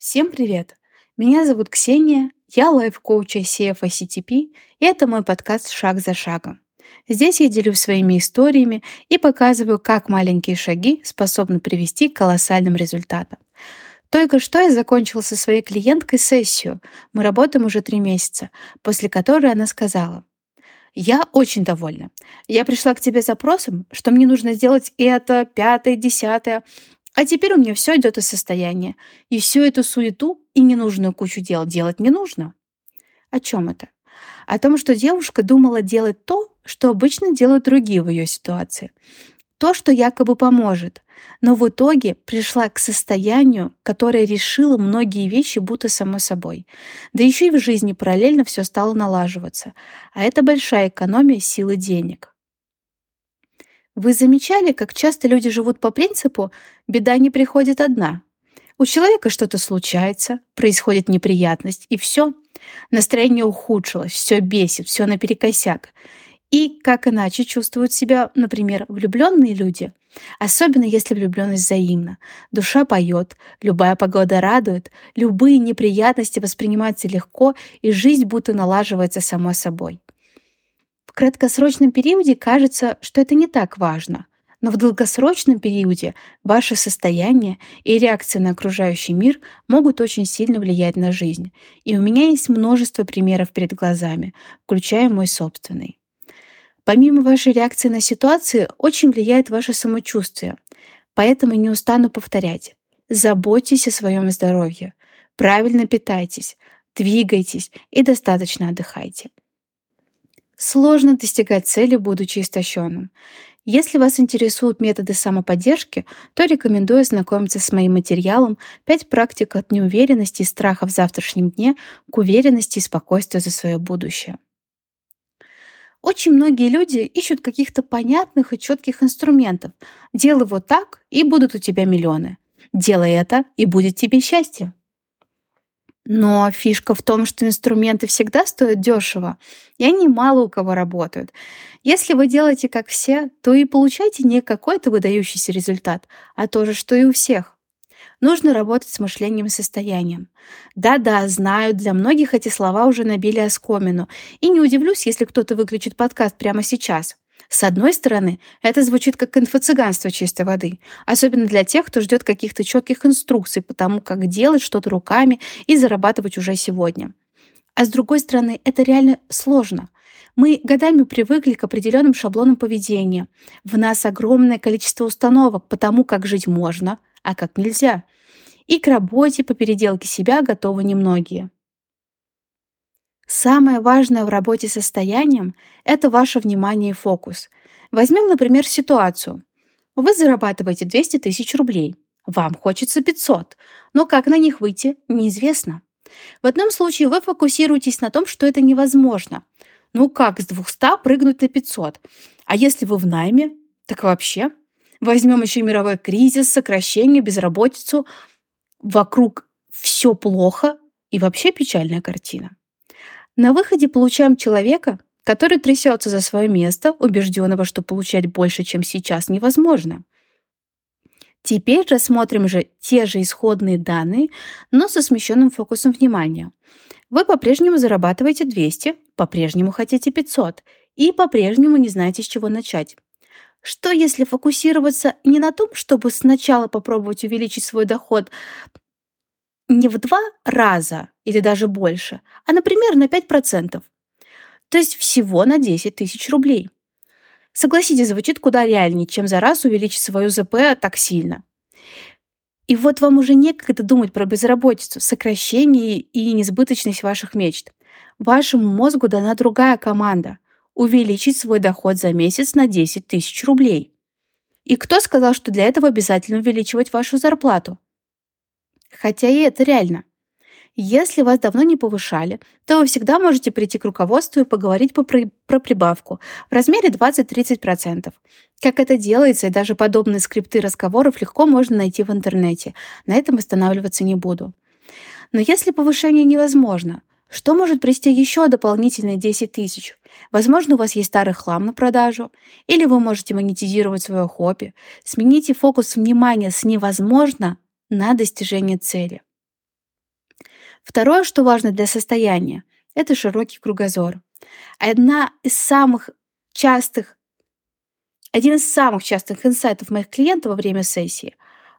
Всем привет! Меня зовут Ксения, я лайф-коуч ICF ICTP, и это мой подкаст «Шаг за шагом». Здесь я делюсь своими историями и показываю, как маленькие шаги способны привести к колоссальным результатам. Только что я закончила со своей клиенткой сессию. Мы работаем уже три месяца, после которой она сказала, я очень довольна. Я пришла к тебе с запросом, что мне нужно сделать это, пятое, десятое, а теперь у меня все идет из состояния. И всю эту суету и ненужную кучу дел делать не нужно. О чем это? О том, что девушка думала делать то, что обычно делают другие в ее ситуации. То, что якобы поможет. Но в итоге пришла к состоянию, которое решило многие вещи будто само собой. Да еще и в жизни параллельно все стало налаживаться. А это большая экономия силы денег. Вы замечали, как часто люди живут по принципу «беда не приходит одна». У человека что-то случается, происходит неприятность, и все. Настроение ухудшилось, все бесит, все наперекосяк. И как иначе чувствуют себя, например, влюбленные люди? Особенно если влюбленность взаимна. Душа поет, любая погода радует, любые неприятности воспринимаются легко, и жизнь будто налаживается сама собой. Краткосрочном периоде кажется, что это не так важно, но в долгосрочном периоде ваше состояние и реакция на окружающий мир могут очень сильно влиять на жизнь. И у меня есть множество примеров перед глазами, включая мой собственный. Помимо вашей реакции на ситуации, очень влияет ваше самочувствие. Поэтому не устану повторять. Заботьтесь о своем здоровье. Правильно питайтесь, двигайтесь и достаточно отдыхайте. Сложно достигать цели, будучи истощенным. Если вас интересуют методы самоподдержки, то рекомендую ознакомиться с моим материалом «5 практик от неуверенности и страха в завтрашнем дне к уверенности и спокойствию за свое будущее». Очень многие люди ищут каких-то понятных и четких инструментов. Делай вот так, и будут у тебя миллионы. Делай это, и будет тебе счастье. Но фишка в том, что инструменты всегда стоят дешево, и они мало у кого работают. Если вы делаете как все, то и получаете не какой-то выдающийся результат, а то же, что и у всех. Нужно работать с мышлением и состоянием. Да-да, знаю, для многих эти слова уже набили оскомину, и не удивлюсь, если кто-то выключит подкаст прямо сейчас. С одной стороны, это звучит как инфо-цыганство чистой воды, особенно для тех, кто ждет каких-то четких инструкций по тому, как делать что-то руками и зарабатывать уже сегодня. А с другой стороны, это реально сложно. Мы годами привыкли к определенным шаблонам поведения. В нас огромное количество установок по тому, как жить можно, а как нельзя. И к работе по переделке себя готовы немногие. Самое важное в работе с состоянием – это ваше внимание и фокус. Возьмем, например, ситуацию. Вы зарабатываете 200 тысяч рублей. Вам хочется 500, но как на них выйти, неизвестно. В одном случае вы фокусируетесь на том, что это невозможно. Ну как с 200 прыгнуть на 500? А если вы в найме, так вообще. Возьмем еще мировой кризис, сокращение, безработицу. Вокруг все плохо и вообще печальная картина. На выходе получаем человека, который трясется за свое место, убежденного, что получать больше, чем сейчас, невозможно. Теперь рассмотрим же те же исходные данные, но со смещенным фокусом внимания. Вы по-прежнему зарабатываете 200, по-прежнему хотите 500 и по-прежнему не знаете, с чего начать. Что если фокусироваться не на том, чтобы сначала попробовать увеличить свой доход не в два раза или даже больше, а, например, на 5%. То есть всего на 10 тысяч рублей. Согласитесь, звучит куда реальнее, чем за раз увеличить свою ЗП так сильно. И вот вам уже некогда думать про безработицу, сокращение и несбыточность ваших мечт. Вашему мозгу дана другая команда – увеличить свой доход за месяц на 10 тысяч рублей. И кто сказал, что для этого обязательно увеличивать вашу зарплату? Хотя и это реально. Если вас давно не повышали, то вы всегда можете прийти к руководству и поговорить по при... про прибавку в размере 20-30%. Как это делается, и даже подобные скрипты разговоров легко можно найти в интернете. На этом останавливаться не буду. Но если повышение невозможно, что может привести еще дополнительные 10 тысяч? Возможно, у вас есть старый хлам на продажу, или вы можете монетизировать свое хобби. Смените фокус внимания с «невозможно» на достижение цели. Второе, что важно для состояния, это широкий кругозор. Одна из самых частых, один из самых частых инсайтов моих клиентов во время сессии.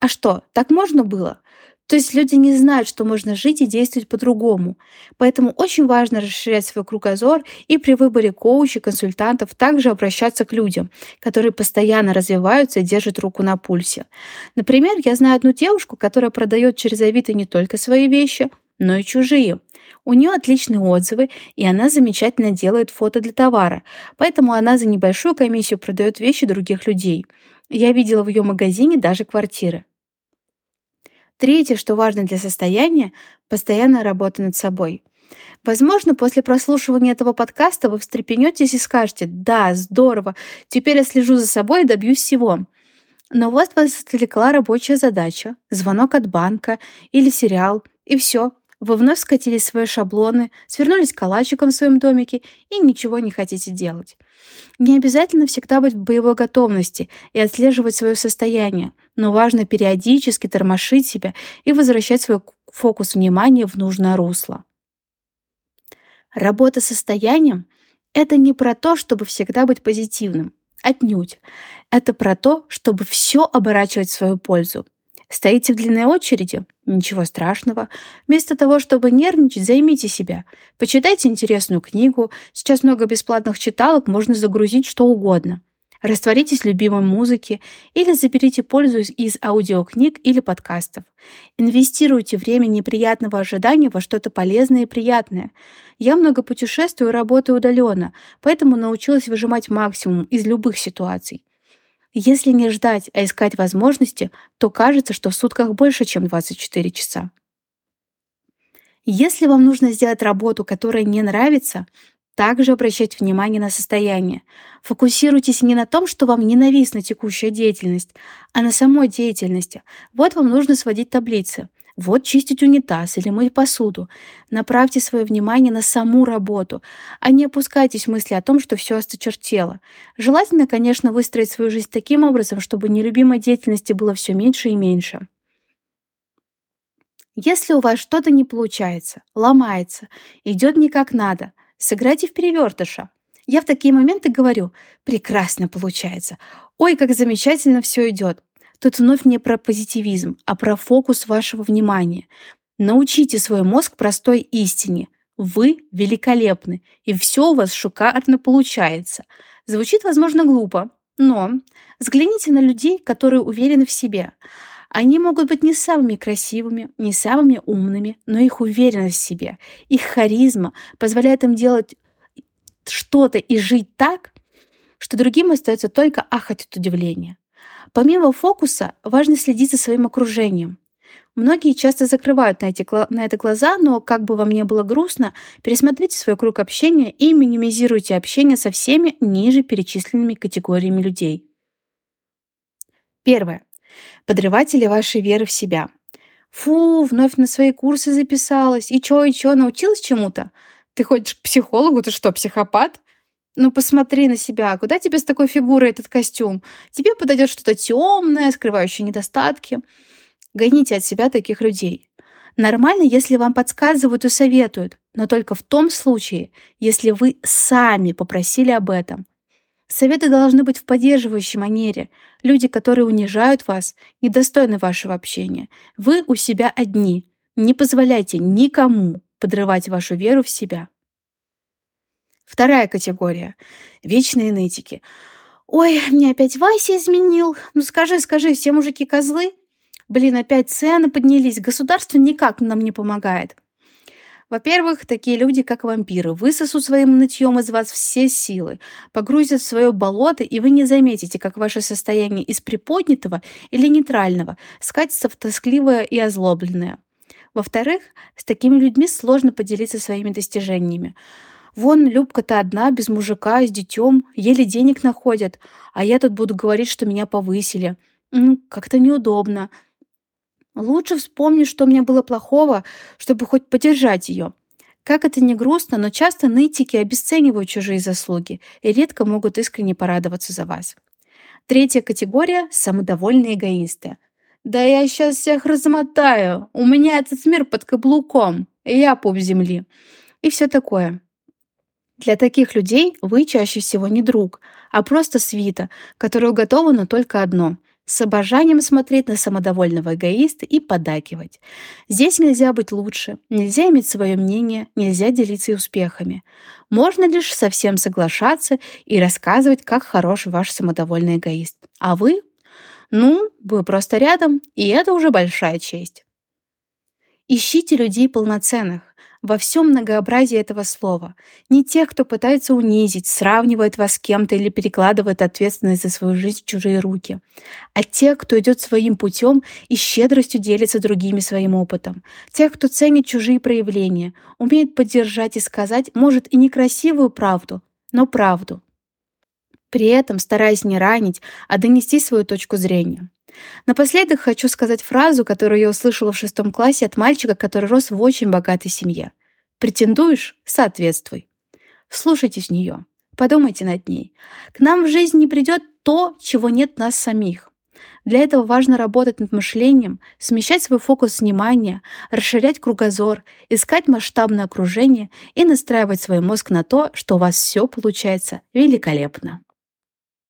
А что, так можно было? То есть люди не знают, что можно жить и действовать по-другому. Поэтому очень важно расширять свой кругозор и при выборе коучей, консультантов также обращаться к людям, которые постоянно развиваются и держат руку на пульсе. Например, я знаю одну девушку, которая продает через Авито не только свои вещи, но и чужие. У нее отличные отзывы, и она замечательно делает фото для товара, поэтому она за небольшую комиссию продает вещи других людей. Я видела в ее магазине даже квартиры. Третье, что важно для состояния – постоянная работа над собой. Возможно, после прослушивания этого подкаста вы встрепенетесь и скажете «Да, здорово, теперь я слежу за собой и добьюсь всего». Но вот вас отвлекла рабочая задача, звонок от банка или сериал, и все, вы вновь скатились в свои шаблоны, свернулись калачиком в своем домике и ничего не хотите делать. Не обязательно всегда быть в боевой готовности и отслеживать свое состояние, но важно периодически тормошить себя и возвращать свой фокус внимания в нужное русло. Работа с состоянием — это не про то, чтобы всегда быть позитивным. Отнюдь. Это про то, чтобы все оборачивать в свою пользу. Стоите в длинной очереди? Ничего страшного. Вместо того, чтобы нервничать, займите себя. Почитайте интересную книгу. Сейчас много бесплатных читалок, можно загрузить что угодно. Растворитесь в любимой музыке или заберите пользу из аудиокниг или подкастов. Инвестируйте время неприятного ожидания во что-то полезное и приятное. Я много путешествую и работаю удаленно, поэтому научилась выжимать максимум из любых ситуаций. Если не ждать, а искать возможности, то кажется, что в сутках больше, чем 24 часа. Если вам нужно сделать работу, которая не нравится, также обращайте внимание на состояние. Фокусируйтесь не на том, что вам ненавистна текущая деятельность, а на самой деятельности. Вот вам нужно сводить таблицы. Вот чистить унитаз или мыть посуду. Направьте свое внимание на саму работу, а не опускайтесь в мысли о том, что все осточертело. Желательно, конечно, выстроить свою жизнь таким образом, чтобы нелюбимой деятельности было все меньше и меньше. Если у вас что-то не получается, ломается, идет не как надо, сыграйте в перевертыша. Я в такие моменты говорю, прекрасно получается. Ой, как замечательно все идет. Тут вновь не про позитивизм, а про фокус вашего внимания. Научите свой мозг простой истине. Вы великолепны, и все у вас шикарно получается. Звучит, возможно, глупо, но взгляните на людей, которые уверены в себе. Они могут быть не самыми красивыми, не самыми умными, но их уверенность в себе, их харизма позволяет им делать что-то и жить так, что другим остается только ахать от удивления. Помимо фокуса, важно следить за своим окружением. Многие часто закрывают на, эти, на это глаза, но как бы вам не было грустно, пересмотрите свой круг общения и минимизируйте общение со всеми ниже перечисленными категориями людей. Первое. Подрыватели вашей веры в себя. Фу, вновь на свои курсы записалась. И чё, и чё, научилась чему-то? Ты ходишь к психологу, ты что, психопат? Ну, посмотри на себя. Куда тебе с такой фигурой этот костюм? Тебе подойдет что-то темное, скрывающее недостатки. Гоните от себя таких людей. Нормально, если вам подсказывают и советуют, но только в том случае, если вы сами попросили об этом. Советы должны быть в поддерживающей манере. Люди, которые унижают вас, недостойны вашего общения. Вы у себя одни. Не позволяйте никому подрывать вашу веру в себя. Вторая категория — вечные нытики. «Ой, мне опять Вася изменил. Ну скажи, скажи, все мужики козлы? Блин, опять цены поднялись, государство никак нам не помогает». Во-первых, такие люди, как вампиры, высосут своим нытьем из вас все силы, погрузят в свое болото, и вы не заметите, как ваше состояние из приподнятого или нейтрального скатится в тоскливое и озлобленное. Во-вторых, с такими людьми сложно поделиться своими достижениями. Вон Любка-то одна, без мужика, с детем, еле денег находят, а я тут буду говорить, что меня повысили. Ну, как-то неудобно. Лучше вспомни, что у меня было плохого, чтобы хоть поддержать ее. Как это не грустно, но часто нытики обесценивают чужие заслуги и редко могут искренне порадоваться за вас. Третья категория – самодовольные эгоисты. «Да я сейчас всех размотаю! У меня этот мир под каблуком!» я пуп земли и все такое. Для таких людей вы чаще всего не друг, а просто свита, которая готова на только одно — с обожанием смотреть на самодовольного эгоиста и подакивать. Здесь нельзя быть лучше, нельзя иметь свое мнение, нельзя делиться успехами. Можно лишь совсем соглашаться и рассказывать, как хорош ваш самодовольный эгоист. А вы? Ну, вы просто рядом, и это уже большая честь. Ищите людей полноценных, во всем многообразии этого слова. Не тех, кто пытается унизить, сравнивает вас с кем-то или перекладывает ответственность за свою жизнь в чужие руки, а тех, кто идет своим путем и щедростью делится другими своим опытом. Тех, кто ценит чужие проявления, умеет поддержать и сказать, может, и некрасивую правду, но правду. При этом стараясь не ранить, а донести свою точку зрения. Напоследок хочу сказать фразу, которую я услышала в шестом классе от мальчика, который рос в очень богатой семье. «Претендуешь — соответствуй». Слушайтесь нее, подумайте над ней. К нам в жизнь не придет то, чего нет нас самих. Для этого важно работать над мышлением, смещать свой фокус внимания, расширять кругозор, искать масштабное окружение и настраивать свой мозг на то, что у вас все получается великолепно.